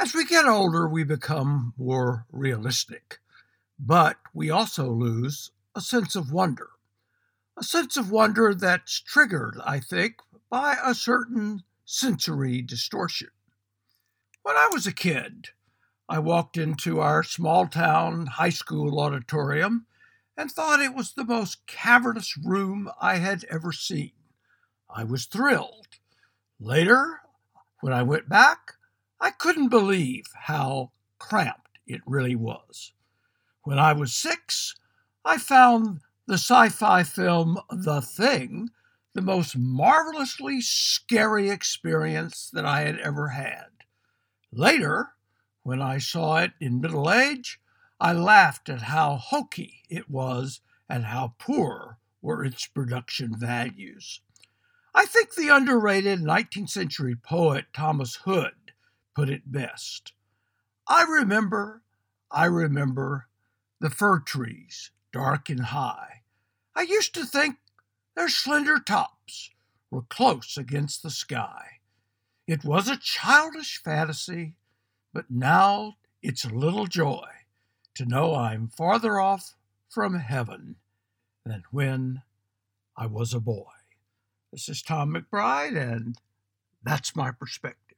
As we get older, we become more realistic, but we also lose a sense of wonder. A sense of wonder that's triggered, I think, by a certain sensory distortion. When I was a kid, I walked into our small town high school auditorium and thought it was the most cavernous room I had ever seen. I was thrilled. Later, when I went back, I couldn't believe how cramped it really was. When I was six, I found the sci fi film The Thing the most marvelously scary experience that I had ever had. Later, when I saw it in middle age, I laughed at how hokey it was and how poor were its production values. I think the underrated 19th century poet Thomas Hood put it best. I remember, I remember the fir trees, dark and high. I used to think their slender tops were close against the sky. It was a childish fantasy, but now it's a little joy to know I'm farther off from heaven than when I was a boy. This is Tom McBride, and that's my perspective.